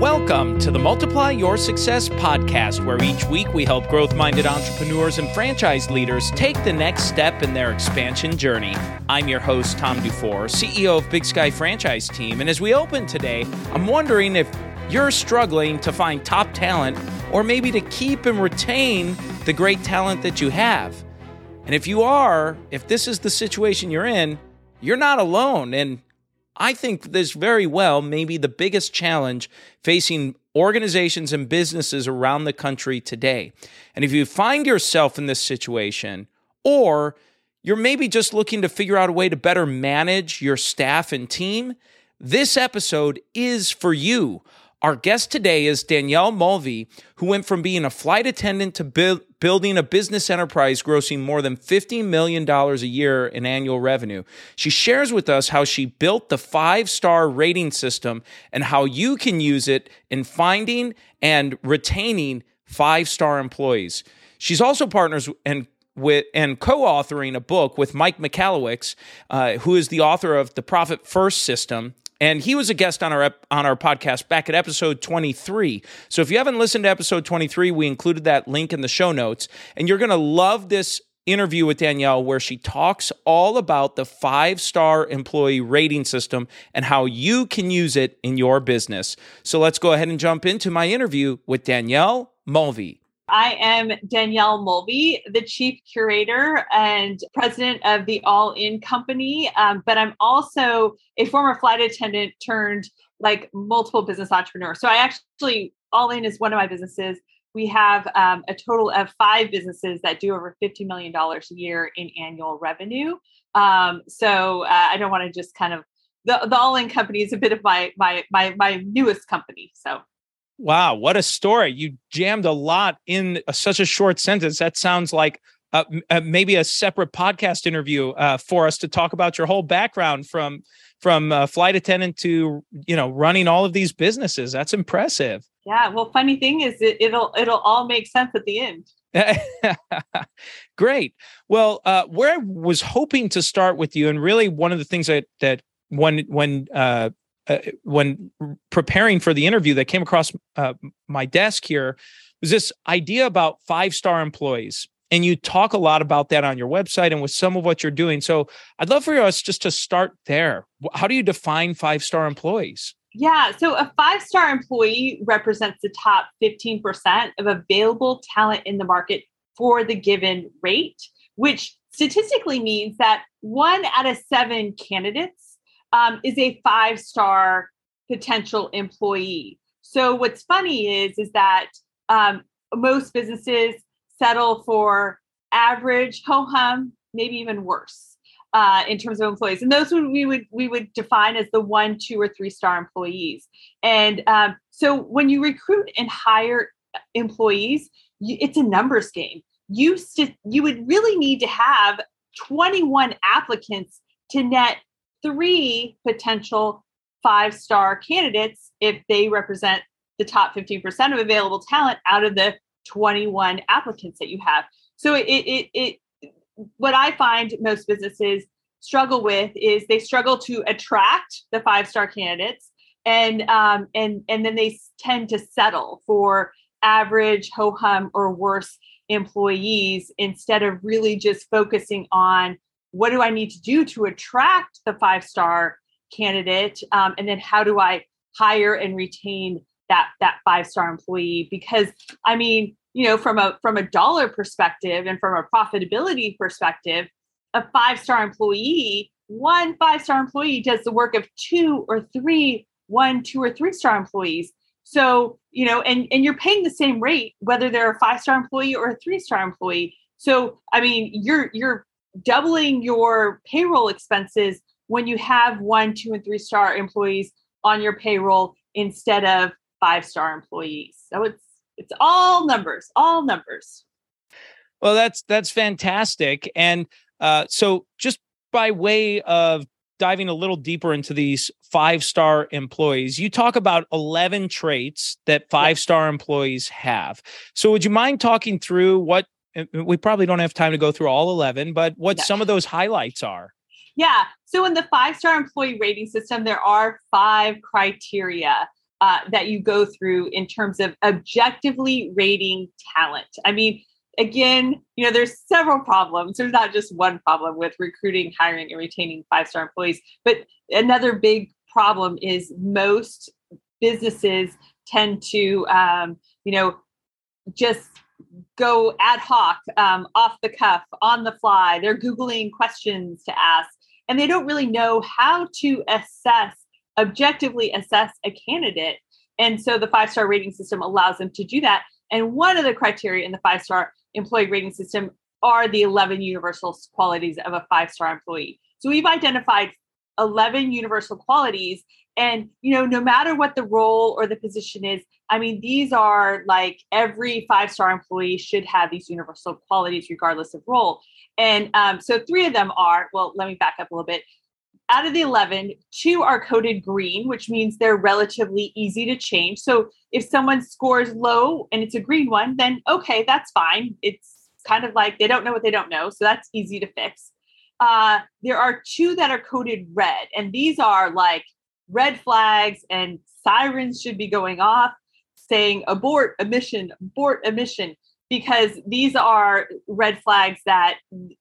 Welcome to the Multiply Your Success podcast, where each week we help growth minded entrepreneurs and franchise leaders take the next step in their expansion journey. I'm your host, Tom Dufour, CEO of Big Sky Franchise Team. And as we open today, I'm wondering if you're struggling to find top talent or maybe to keep and retain the great talent that you have. And if you are, if this is the situation you're in, you're not alone. And I think this very well may be the biggest challenge facing organizations and businesses around the country today. And if you find yourself in this situation, or you're maybe just looking to figure out a way to better manage your staff and team, this episode is for you. Our guest today is Danielle Mulvey, who went from being a flight attendant to bu- building a business enterprise grossing more than $50 million a year in annual revenue. She shares with us how she built the five star rating system and how you can use it in finding and retaining five star employees. She's also partners and with and co-authoring a book with Mike Michalowicz, uh, who is the author of the Profit First System and he was a guest on our on our podcast back at episode 23. So if you haven't listened to episode 23, we included that link in the show notes, and you're going to love this interview with Danielle where she talks all about the five star employee rating system and how you can use it in your business. So let's go ahead and jump into my interview with Danielle Mulvey. I am Danielle Mulvey, the chief curator and president of the All In Company. Um, but I'm also a former flight attendant turned like multiple business entrepreneur. So I actually, All In is one of my businesses. We have um, a total of five businesses that do over $50 million a year in annual revenue. Um, so uh, I don't want to just kind of the, the all in company is a bit of my my my my newest company so Wow, what a story. You jammed a lot in a, such a short sentence. That sounds like uh, uh, maybe a separate podcast interview uh, for us to talk about your whole background from from uh, flight attendant to you know running all of these businesses. That's impressive. Yeah. Well, funny thing is, it, it'll it'll all make sense at the end. Great. Well, uh, where I was hoping to start with you, and really one of the things that that when when uh, when preparing for the interview that came across uh, my desk here was this idea about five star employees. And you talk a lot about that on your website and with some of what you're doing. So i'd love for us just to start there. How do you define five star employees? Yeah so a five star employee represents the top 15% of available talent in the market for the given rate which statistically means that one out of seven candidates um, is a five star potential employee. So what's funny is is that um, most businesses settle for average, ho hum, maybe even worse uh, in terms of employees, and those would we would we would define as the one, two, or three star employees. And um, so when you recruit and hire employees, you, it's a numbers game. You st- you would really need to have 21 applicants to net three potential five star candidates if they represent the top 15% of available talent out of the 21 applicants that you have. So it, it, it, what I find most businesses struggle with is they struggle to attract the five star candidates and um, and and then they tend to settle for average ho hum or worse employees instead of really just focusing on what do I need to do to attract the five star candidate? Um, and then how do I hire and retain that that five star employee? Because I mean, you know, from a from a dollar perspective and from a profitability perspective, a five star employee, one five star employee does the work of two or three one, two, or three star employees. So, you know, and, and you're paying the same rate whether they're a five star employee or a three star employee. So, I mean, you're you're doubling your payroll expenses when you have one, two, and three star employees on your payroll instead of five star employees. So it's it's all numbers, all numbers. Well, that's that's fantastic. And uh, so, just by way of diving a little deeper into these five star employees, you talk about 11 traits that five star employees have. So, would you mind talking through what we probably don't have time to go through all 11, but what yeah. some of those highlights are. Yeah. So in the five star employee rating system, there are five criteria uh, that you go through in terms of objectively rating talent. I mean, again, you know, there's several problems. There's not just one problem with recruiting, hiring, and retaining five star employees, but another big problem is most businesses tend to, um, you know, just go ad hoc, um, off the cuff, on the fly. They're Googling questions to ask, and they don't really know how to assess, objectively assess a candidate. And so the five star rating system allows them to do that. And one of the criteria in the five star employee rating system are the 11 universal qualities of a five star employee. So we've identified 11 universal qualities and you know no matter what the role or the position is i mean these are like every five star employee should have these universal qualities regardless of role. And um, so three of them are well let me back up a little bit. Out of the 11 two are coded green which means they're relatively easy to change. So if someone scores low and it's a green one then okay that's fine. It's kind of like they don't know what they don't know so that's easy to fix. Uh, there are two that are coded red and these are like red flags and sirens should be going off saying abort emission, abort emission, because these are red flags that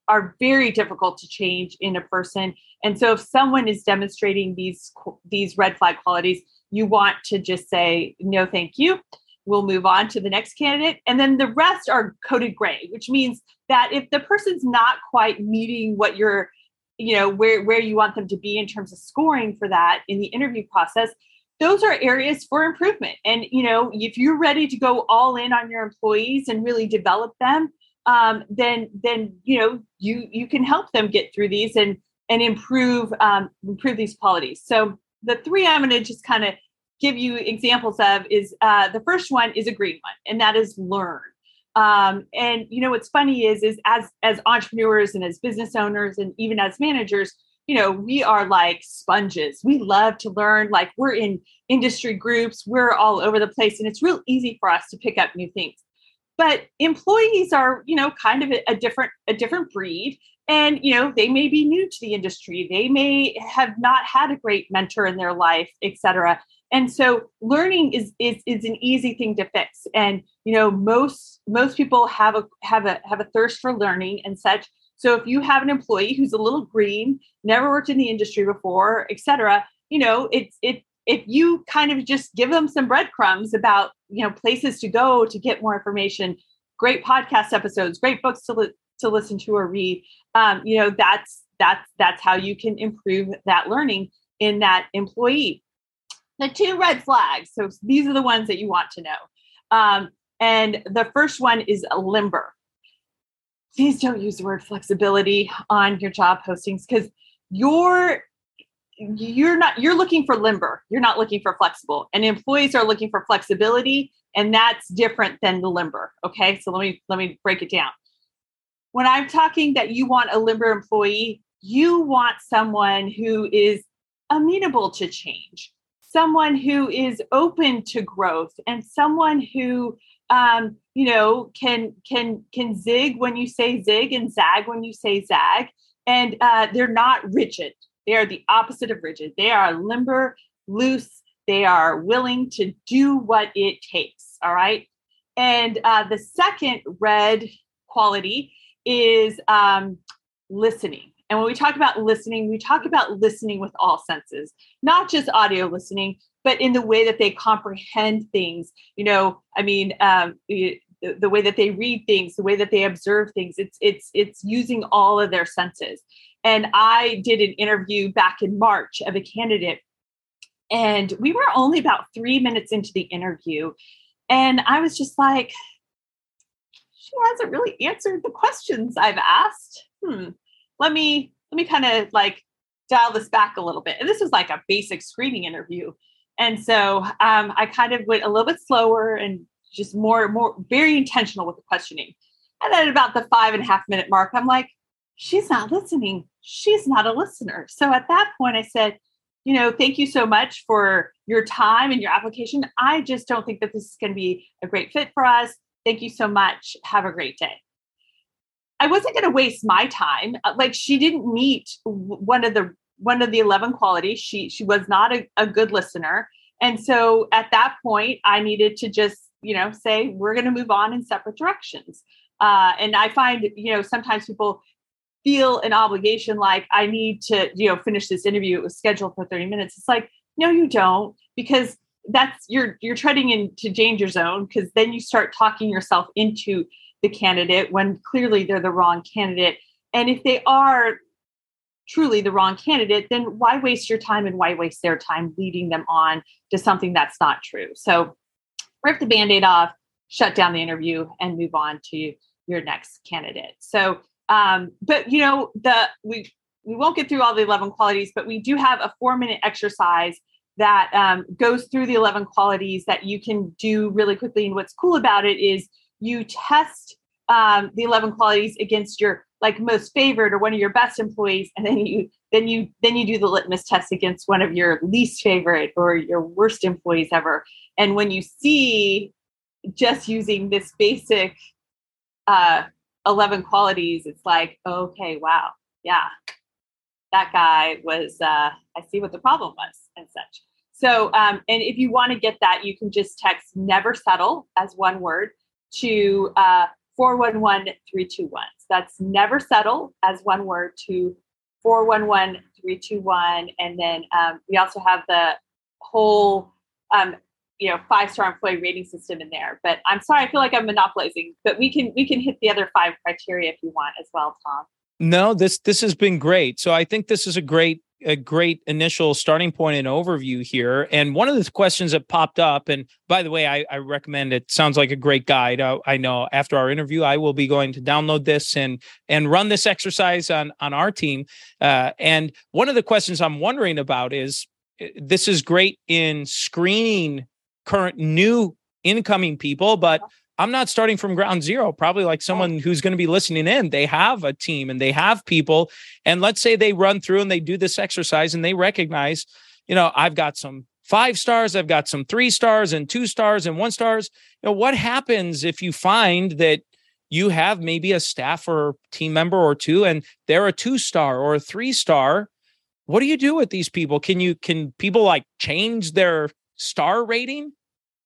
are very difficult to change in a person. And so if someone is demonstrating these these red flag qualities, you want to just say no thank you. We'll move on to the next candidate. And then the rest are coded gray, which means that if the person's not quite meeting what you're you know where where you want them to be in terms of scoring for that in the interview process those are areas for improvement. And you know if you're ready to go all in on your employees and really develop them um, then then you know you you can help them get through these and and improve um, improve these qualities. So the three i'm going to just kind of give you examples of is uh, the first one is a green one and that is learn. Um, and you know what's funny is is as as entrepreneurs and as business owners and even as managers you know we are like sponges. We love to learn like we're in industry groups we're all over the place and it's real easy for us to pick up new things. But employees are you know kind of a, a different a different breed and you know they may be new to the industry. They may have not had a great mentor in their life etc and so learning is is is an easy thing to fix. And you know most most people have a have a have a thirst for learning and such so if you have an employee who's a little green never worked in the industry before etc you know it's it if you kind of just give them some breadcrumbs about you know places to go to get more information great podcast episodes great books to, li- to listen to or read um, you know that's that's that's how you can improve that learning in that employee the two red flags. So these are the ones that you want to know. Um, and the first one is limber. Please don't use the word flexibility on your job postings because you're you're not you're looking for limber. You're not looking for flexible and employees are looking for flexibility and that's different than the limber okay? So let me let me break it down. When i'm talking that you want a limber employee you want someone who is amenable to change someone who is open to growth and someone who um, you know can can can zig when you say zig and zag when you say zag. And uh, they're not rigid. They are the opposite of rigid. They are limber loose. They are willing to do what it takes all right? And uh, the second red quality is um, listening. And when we talk about listening, we talk about listening with all senses, not just audio listening, but in the way that they comprehend things. You know, I mean, um, the, way that they read things, the way that they observe things. It's it's it's using all of their senses. And I did an interview back in March of a candidate, and we were only about three minutes into the interview, and I was just like, she hasn't really answered the questions I've asked. Hmm let me let me kind of like dial this back a little bit. And this was like a basic screening interview. And so um, I kind of went a little bit slower and just more, more very intentional with the questioning. And then about the five and a half minute mark, I'm like, she's not listening. She's not a listener. So at that point, I said, you know, thank you so much for your time and your application. I just don't think that this is going to be a great fit for us. Thank you so much. Have a great day. I wasn't going to waste my time. Uh, like she didn't meet one of the one of the 11 qualities. She she was not a, a good listener And so at that point, I needed to just, you know, say, we're going to move on in separate directions. Uh, and I find, you know, sometimes people feel an obligation like I need to, you know, finish this interview. It was scheduled for 30 minutes. It's like, no, you don't, because that's you're you're treading into danger zone because then you start talking yourself into the candidate when clearly they're the wrong candidate. And if they are truly the wrong candidate, then why waste your time and why waste their time leading them on to something that's not true? So rip the band aid off, shut down the interview, and move on to your next candidate. So, um, but you know, the we we won't get through all the 11 qualities, but we do have a four minute exercise that um, goes through the 11 qualities that you can do really quickly. And what's cool about it is you test um, the 11 qualities against your like most favored or one of your best employees and then you then you then you do the litmus test against one of your least favorite or your worst employees ever. And when you see just using this basic uh 11 qualities it's like okay wow yeah that guy was uh i see what the problem was and such. So um and if you want to get that you can just text never settle as one word to uh 411321. So that's never settle as one word to 411321. And then um, we also have the whole, um, you know, five star employee rating system in there. But I'm sorry, I feel like I'm monopolizing, but we can we can hit the other five criteria if you want as well, Tom. No, this this has been great. So I think this is a great a great initial starting point and overview here. And one of the questions that popped up, and by the way, I, I recommend it. Sounds like a great guide. I, I, know after our interview, I will be going to download this and and run this exercise on on our team. Uh, and one of the questions I'm wondering about is eh, this is great in screening current new incoming people, but I'm not starting from ground zero. Probably like someone who's going to be listening in, they have a team and they have people. And let's say they run through and they do this exercise and they recognize, you know, I've got some five stars, I've got some three stars and two stars and one stars. You know, what happens if you find that you have maybe a staff or team member or two and they're a two star or a three star? What do you do with these people? Can you, can people like change their star rating?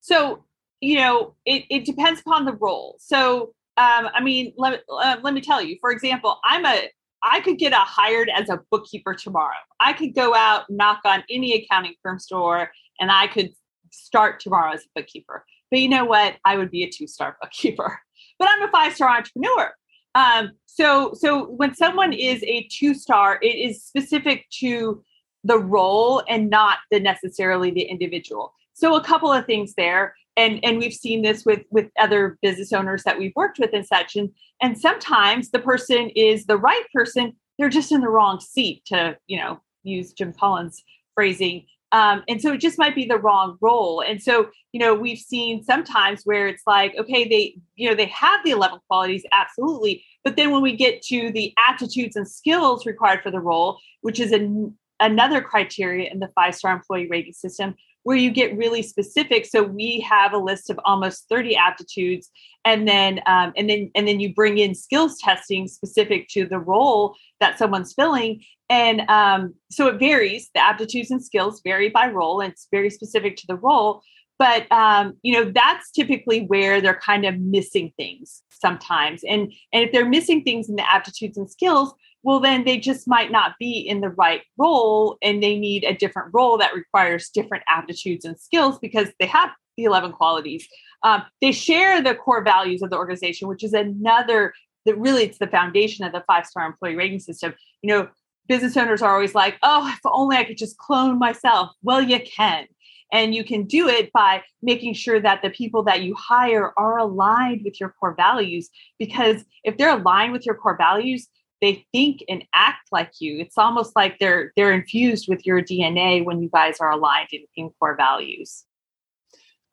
So you know, it, it depends upon the role. So, um, I mean, let, uh, let me tell you, for example, I'm a, I could get a hired as a bookkeeper tomorrow. I could go out, knock on any accounting firm's door, and I could start tomorrow as a bookkeeper. But you know what? I would be a two star bookkeeper. But I'm a five star entrepreneur. Um, so, so when someone is a two star, it is specific to the role and not the necessarily the individual. So, a couple of things there and and we've seen this with with other business owners that we've worked with and such and and sometimes the person is the right person they're just in the wrong seat to you know use jim collins phrasing. Um, and so it just might be the wrong role. And so you know we've seen sometimes where it's like okay they you know they have the 11 qualities absolutely but then when we get to the aptitudes and skills required for the role which is an, another criteria in the five star employee rating system where you get really specific. So we have a list of almost 30 aptitudes, and then um, and then and then you bring in skills testing specific to the role that someone's filling. And um, so it varies. The aptitudes and skills vary by role, and it's very specific to the role. But um, you know that's typically where they're kind of missing things sometimes. And and if they're missing things in the aptitudes and skills, well then they just might not be in the right role and they need a different role that requires different aptitudes and skills because they have the 11 qualities. Um, they share the core values of the organization which is another that really it's the foundation of the five star employee rating system. You know business owners are always like oh if only i could just clone myself. Well you can and you can do it by making sure that the people that you hire are aligned with your core values because if they're aligned with your core values they think and act like you. It's almost like they're they're infused with your DNA when you guys are aligned in, in core values.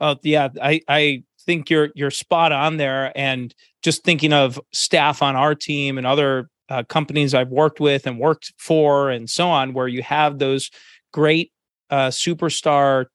Oh yeah, I I think you're you're spot on there. And just thinking of staff on our team and other uh, companies I've worked with and worked for and so on, where you have those great uh, superstar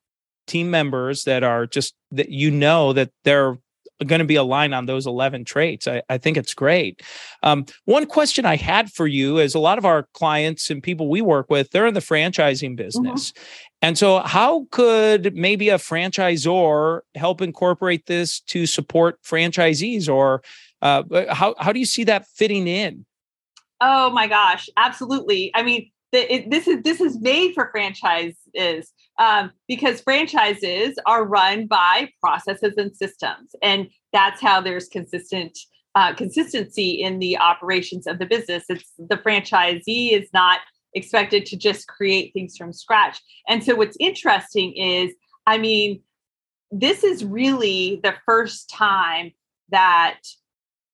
team members that are just that you know that they're going to be aligned on those 11 traits. I, I think it's great. Um, one question I had for you is a lot of our clients and people we work with, they're in the franchising mm-hmm. business. Mm-hmm. And so, how could maybe a franchisor help incorporate this to support franchisees, or uh, how how do you see that fitting in? Oh my gosh, absolutely. I mean, the, it, this is this is made for franchises um, because franchises are run by processes and systems, and that's how there's consistent uh, consistency in the operations of the business. It's the franchisee is not expected to just create things from scratch. And so, what's interesting is, I mean, this is really the first time that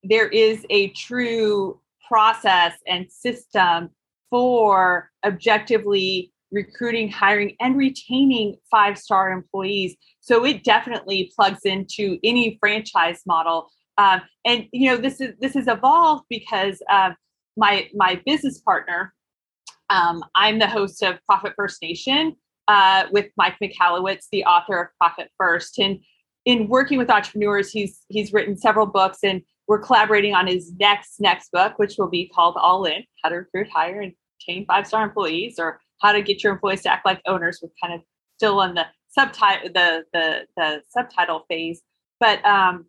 there is a true process and system for objectively recruiting, hiring, and retaining five star employees. So it definitely plugs into any franchise model. Um, and you know this is this has evolved because uh, my my business partner, um, I'm the host of Profit First Nation uh, with Mike Michalowicz, the author of Profit First, and in working with entrepreneurs, he's he's written several books, and we're collaborating on his next next book, which will be called All In: How to Recruit, Hire, and five star employees or how to get your employees to act like owners we're kind of still in the subtitle the the the subtitle phase. But um,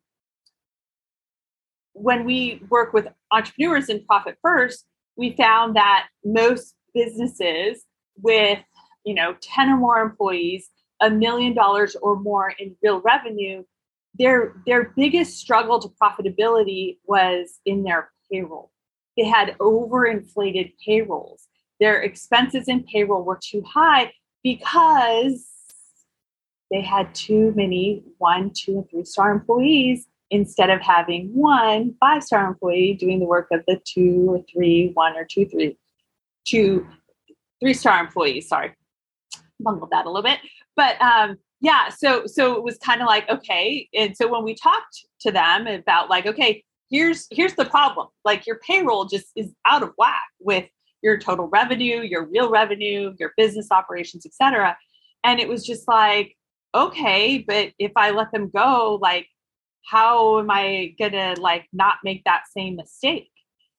when we work with entrepreneurs in profit first we found that most businesses with you know 10 or more employees a million dollars or more in real revenue their their biggest struggle to profitability was in their payroll they had overinflated payrolls. Their expenses in payroll were too high because they had too many one, two, and three star employees instead of having one five star employee doing the work of the two or three, one or two, three, two, three star employees. Sorry, bungled that a little bit. But um, yeah, so so it was kind of like okay, and so when we talked to them about like okay, here's here's the problem. Like your payroll just is out of whack with your total revenue your real revenue your business operations etc and it was just like okay but if i let them go like how am i gonna like not make that same mistake?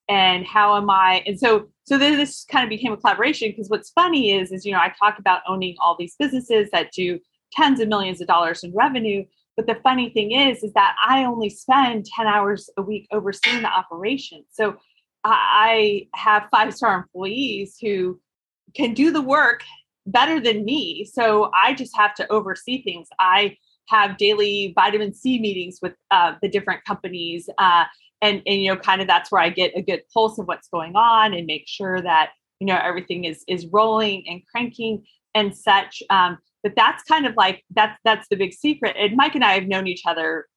And how am i and so so then this kind of became a collaboration because what's funny is is you know i talk about owning all these businesses that do tens of millions of dollars in revenue but the funny thing is, is that I only spend 10 hours a week overseeing the operation. So I have five star employees who can do the work better than me. So I just have to oversee things. I have daily vitamin C meetings with uh, the different companies. Uh, and, and, you know, kind of that's where I get a good pulse of what's going on and make sure that, you know, everything is, is rolling and cranking and such. Um, but that's kind of like that's that's the big secret. And mike and i have known each other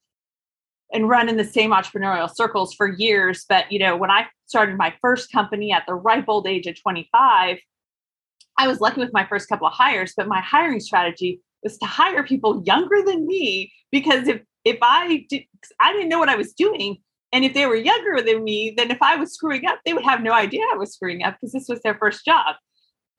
and run in the same entrepreneurial circles for years. But you know when i started my first company at the ripe old age of 25 i was lucky with my first couple of hires but my hiring strategy was to hire people younger than me because if if i did i didn't know what i was doing. And if they were younger than me then if i was screwing up they would have no idea i was screwing up because this was their first job.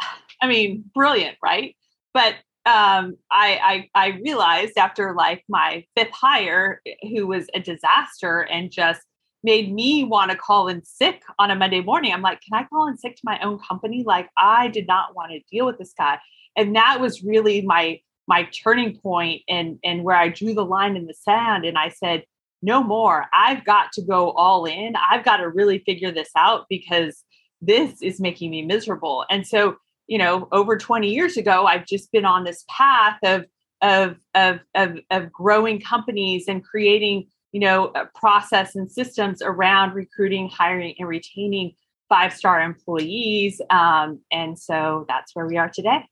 I mean brilliant right? But um, I, I I realized after like my fifth hire, who was a disaster and just made me want to call in sick on a Monday morning. I'm like, can I call in sick to my own company? Like I did not want to deal with this guy. And that was really my my turning point and and where I drew the line in the sand and I said, no more. I've got to go all in. I've got to really figure this out because this is making me miserable. And so you know over 20 years ago i've just been on this path of of of of, of growing companies and creating you know process and systems around recruiting hiring and retaining five star employees um, and so that's where we are today.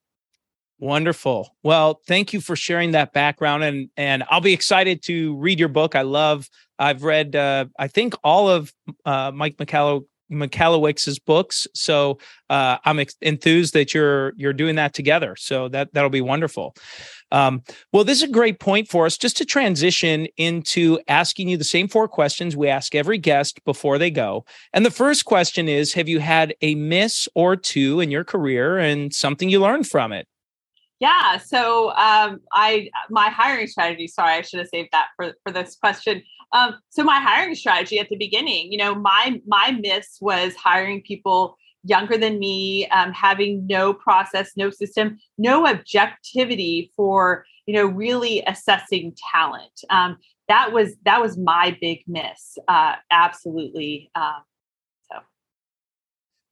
Wonderful. Well thank you for sharing that background and and i'll be excited to read your book. I love i've read uh, i think all of uh, mike mccallow Michalowicz's books. So uh, I'm ex- enthused that you're you're doing that together. So that that'll be wonderful. Um, well, this is a great point for us just to transition into asking you the same four questions we ask every guest before they go. And the first question is Have you had a miss or two in your career and something you learned from it? Yeah, so um, I my hiring strategy. Sorry, I should have saved that for for this question. Um, so my hiring strategy at the beginning, you know, my my miss was hiring people younger than me, um, having no process, no system, no objectivity for you know really assessing talent. Um, that was that was my big miss. Uh, absolutely. Uh, so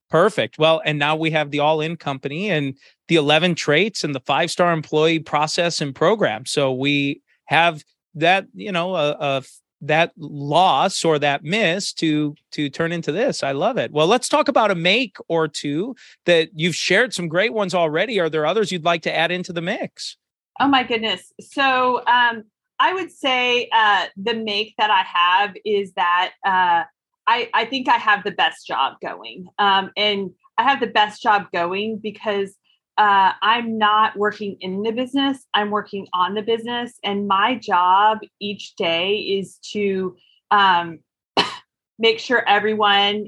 perfect. Well, and now we have the all in company and the eleven traits and the five star employee process and program. So we have that you know a, a that loss or that miss to to turn into this. I love it. Well, let's talk about a make or two that you've shared some great ones already. Are there others you'd like to add into the mix? Oh my goodness. So um I would say uh the make that I have is that uh I I think I have the best job going. Um and I have the best job going because uh, I'm not working in the business, I'm working on the business. And my job each day is to um, make sure everyone,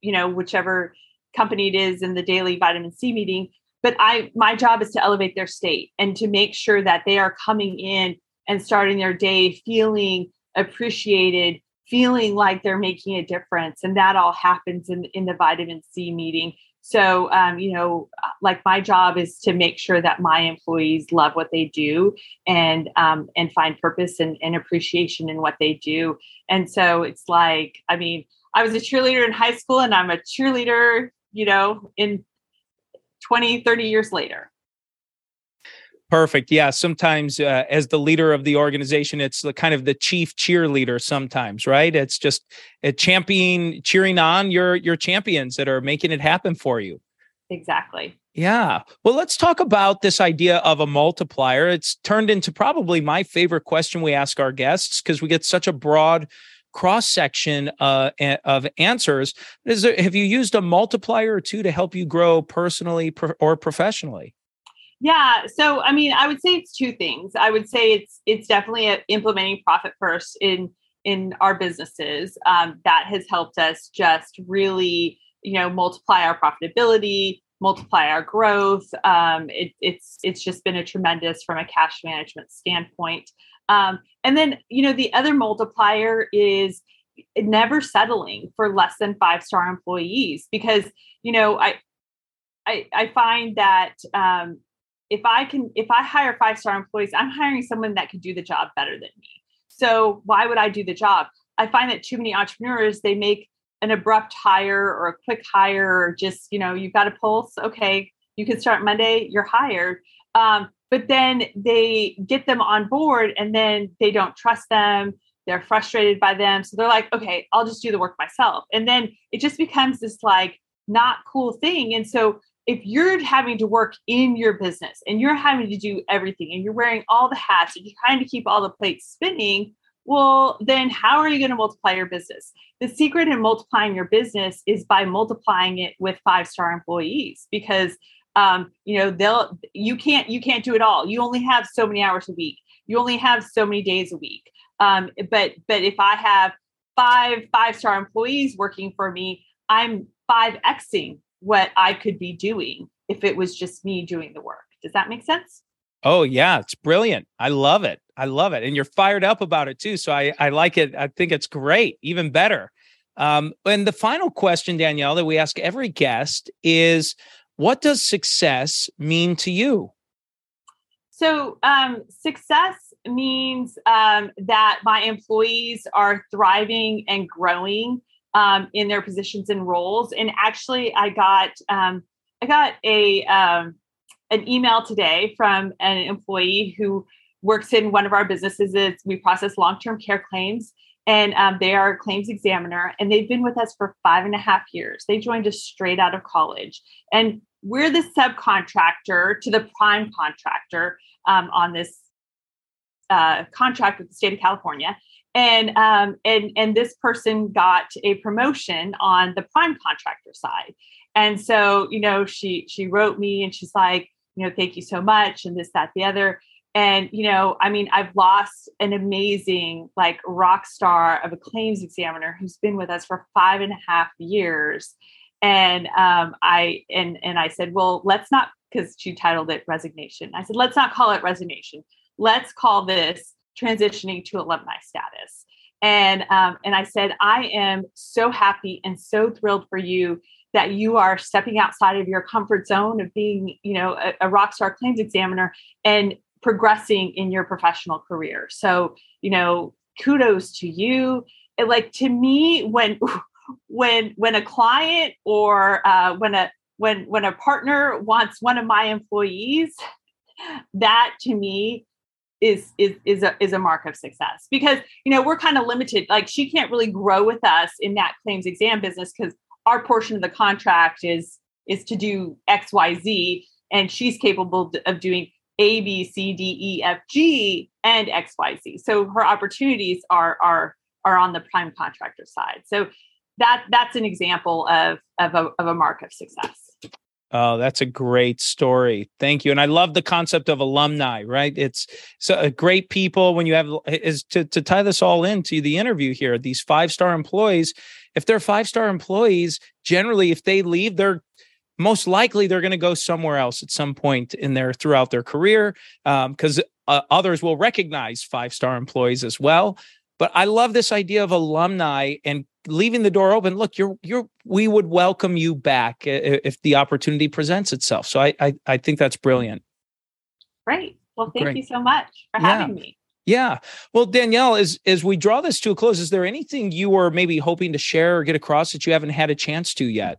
you know, whichever company it is in the daily vitamin C meeting, but I my job is to elevate their state and to make sure that they are coming in and starting their day feeling appreciated, feeling like they're making a difference. And that all happens in, in the vitamin C meeting. So, um, you know, uh, like my job is to make sure that my employees love what they do and um, and find purpose and, and appreciation in what they do. And so it's like, I mean, I was a cheerleader in high school and I'm a cheerleader, you know, in 20, 30 years later. Perfect. Yeah. Sometimes, uh, as the leader of the organization, it's the kind of the chief cheerleader. Sometimes, right? It's just a champion cheering on your your champions that are making it happen for you. Exactly. Yeah. Well, let's talk about this idea of a multiplier. It's turned into probably my favorite question we ask our guests because we get such a broad cross section uh, of answers. Is there, have you used a multiplier or two to help you grow personally or professionally? Yeah, so I mean, I would say it's two things. I would say it's it's definitely implementing profit first in in our businesses. Um, that has helped us just really, you know, multiply our profitability, multiply our growth. Um, it, it's it's just been a tremendous from a cash management standpoint. Um, and then, you know, the other multiplier is never settling for less than five star employees because you know I I, I find that um, if I can, if I hire five star employees, I'm hiring someone that could do the job better than me. So why would I do the job? I find that too many entrepreneurs, they make an abrupt hire or a quick hire or just, you know, you've got a pulse. Okay, you can start Monday, you're hired. Um, but then they get them on board and then they don't trust them. They're frustrated by them. So they're like, okay, I'll just do the work myself. And then it just becomes this like not cool thing. And so if you're having to work in your business and you're having to do everything and you're wearing all the hats and you're trying to keep all the plates spinning, well, then how are you going to multiply your business? The secret in multiplying your business is by multiplying it with five star employees because um, you know they'll you can't you can't do it all. You only have so many hours a week. You only have so many days a week. Um, but but if I have five five star employees working for me, I'm five xing what I could be doing if it was just me doing the work. Does that make sense? Oh yeah, it's brilliant. I love it. I love it. And you're fired up about it too. So I, I like it. I think it's great, even better. Um, and the final question, Danielle, that we ask every guest is what does success mean to you? So um, success means um, that my employees are thriving and growing um, in their positions and roles. And actually, I got um, I got a um, an email today from an employee who works in one of our businesses. It's, we process long term care claims, and um, they are a claims examiner, and they've been with us for five and a half years. They joined us straight out of college, and we're the subcontractor to the prime contractor um, on this uh, contract with the state of California and um, and and this person got a promotion on the prime contractor side and so you know she she wrote me and she's like you know thank you so much and this that the other and you know i mean i've lost an amazing like rock star of a claims examiner who's been with us for five and a half years and um, i and and i said well let's not because she titled it resignation. I said, let's not call it resignation. Let's call this transitioning to alumni status. And um, and I said, I am so happy and so thrilled for you that you are stepping outside of your comfort zone of being, you know, a, a rock star claims examiner and progressing in your professional career. So, you know, kudos to you. It, like to me, when when when a client or uh, when a when when a partner wants one of my employees, that to me is is is a is a mark of success because you know we're kind of limited. Like she can't really grow with us in that claims exam business because our portion of the contract is is to do X Y Z, and she's capable of doing A B C D E F G and X Y Z. So her opportunities are are are on the prime contractor side. So that that's an example of of a, of a mark of success. Oh, that's a great story. Thank you. And I love the concept of alumni, right? It's so uh, great people when you have is to, to tie this all into the interview here. These five-star employees, if they're five-star employees, generally if they leave, they're most likely they're going to go somewhere else at some point in their throughout their career because um, uh, others will recognize five-star employees as well. But I love this idea of alumni and leaving the door open look you're you're we would welcome you back if the opportunity presents itself so i i, I think that's brilliant great well thank Great. you so much for yeah. having me yeah. Well, Danielle, as as we draw this to a close, is there anything you were maybe hoping to share or get across that you haven't had a chance to yet?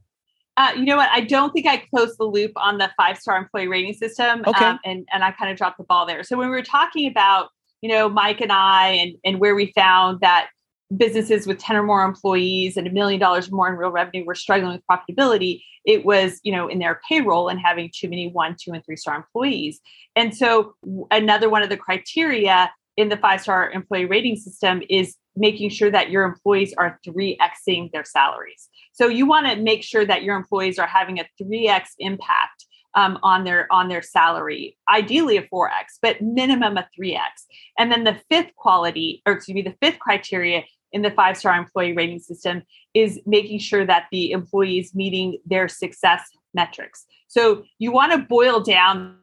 Uh, you know what? I don't think I closed the loop on the five star employee rating system. Okay. Um, and and I kind of dropped the ball there. So when we were talking about, you know, Mike and I and and where we found that businesses with 10 or more employees and a million dollars more in real revenue were struggling with profitability it was you know in their payroll and having too many one two and three star employees. And so another one of the criteria in the five star employee rating system is making sure that your employees are 3xing their salaries. So you want to make sure that your employees are having a 3x impact um, on their on their salary ideally a 4x but minimum a 3x and then the fifth quality or excuse me the fifth criteria in the five star employee rating system is making sure that the employees meeting their success metrics. So you want to boil down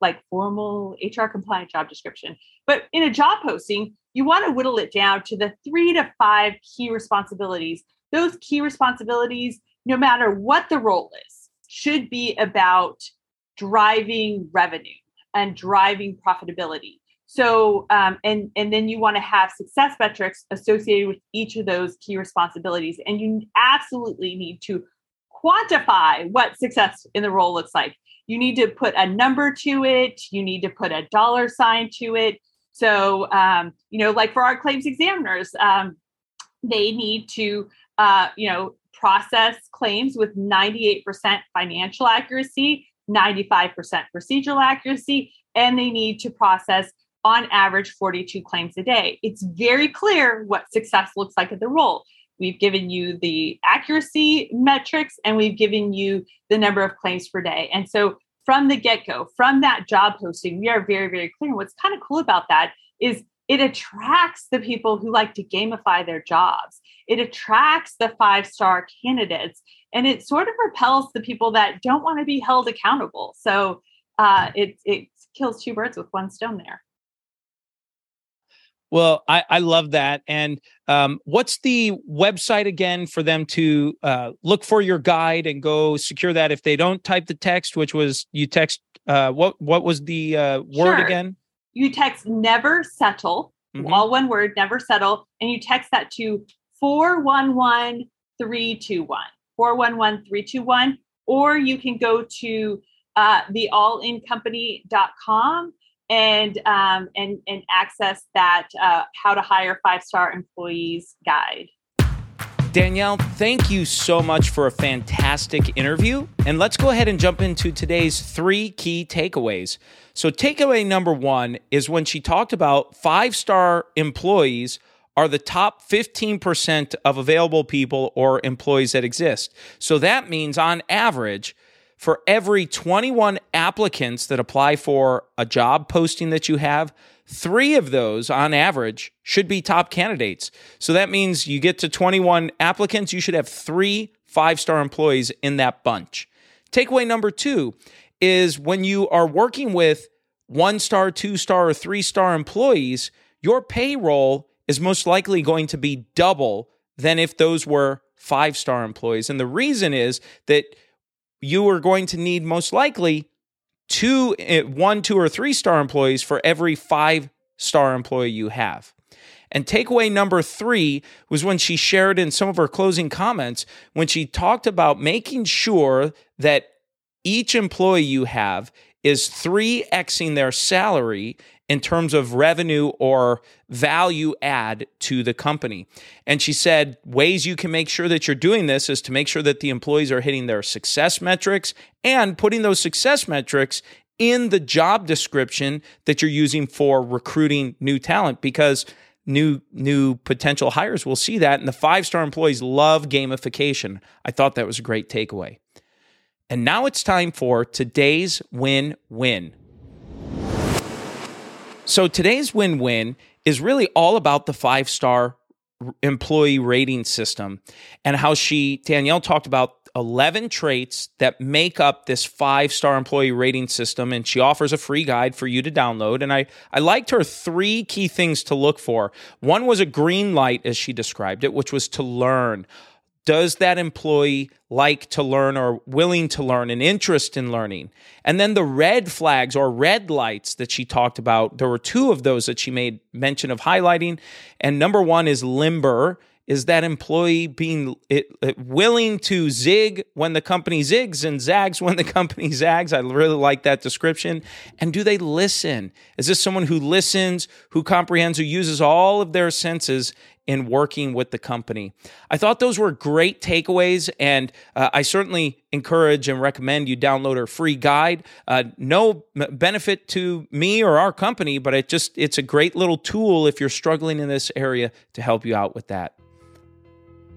like formal HR compliant job description. But in a job posting, you want to whittle it down to the three to five key responsibilities. Those key responsibilities, no matter what the role is, should be about driving revenue and driving profitability. So, um, and and then you want to have success metrics associated with each of those key responsibilities, and you absolutely need to quantify what success in the role looks like. You need to put a number to it. You need to put a dollar sign to it. So, um, you know, like for our claims examiners, um, they need to, uh, you know, process claims with 98% financial accuracy, 95% procedural accuracy, and they need to process on average 42 claims a day. It's very clear what success looks like at the role. We've given you the accuracy metrics and we've given you the number of claims per day. And so from the get go, from that job posting, we are very, very clear. What's kind of cool about that is it attracts the people who like to gamify their jobs. It attracts the five star candidates and it sort of repels the people that don't want to be held accountable. So uh, it, it kills two birds with one stone there. Well, I, I love that. And um, what's the website again for them to uh, look for your guide and go secure that if they don't type the text, which was you text uh, what what was the uh, word sure. again? You text never settle, mm-hmm. all one word, never settle, and you text that to 411 321. 411 321. Or you can go to uh, theallincompany.com and um, and and access that uh, how to hire five star employees guide. Danielle, thank you so much for a fantastic interview. And let's go ahead and jump into today's three key takeaways. So, takeaway number one is when she talked about five star employees are the top 15% of available people or employees that exist. So, that means on average, for every 21 applicants that apply for a job posting that you have, three of those on average should be top candidates. So that means you get to 21 applicants, you should have three five star employees in that bunch. Takeaway number two is when you are working with one star, two star, or three star employees, your payroll is most likely going to be double than if those were five star employees. And the reason is that you are going to need most likely two, eh, one, two, or three star employees for every five star employee you have. And takeaway number three was when she shared in some of her closing comments when she talked about making sure that each employee you have is 3xing their salary in terms of revenue or value add to the company. And she said ways you can make sure that you're doing this is to make sure that the employees are hitting their success metrics and putting those success metrics in the job description that you're using for recruiting new talent because new new potential hires will see that and the five-star employees love gamification. I thought that was a great takeaway. And now it's time for today's win win. So today's win win is really all about the five star employee rating system and how she, Danielle, talked about 11 traits that make up this five star employee rating system. And she offers a free guide for you to download. And I, I liked her three key things to look for. One was a green light, as she described it, which was to learn does that employee like to learn or willing to learn an interest in learning? And then the red flags or red lights that she talked about there were two of those that she made mention of highlighting. And number one is limber is that employee being it, it, willing to zig when the company zigs and zags when the company zags? I really like that description. And do they listen? Is this someone who listens, who comprehends, who uses all of their senses in working with the company. I thought those were great takeaways, and uh, I certainly encourage and recommend you download our free guide. Uh, no benefit to me or our company, but it just it's a great little tool if you're struggling in this area to help you out with that.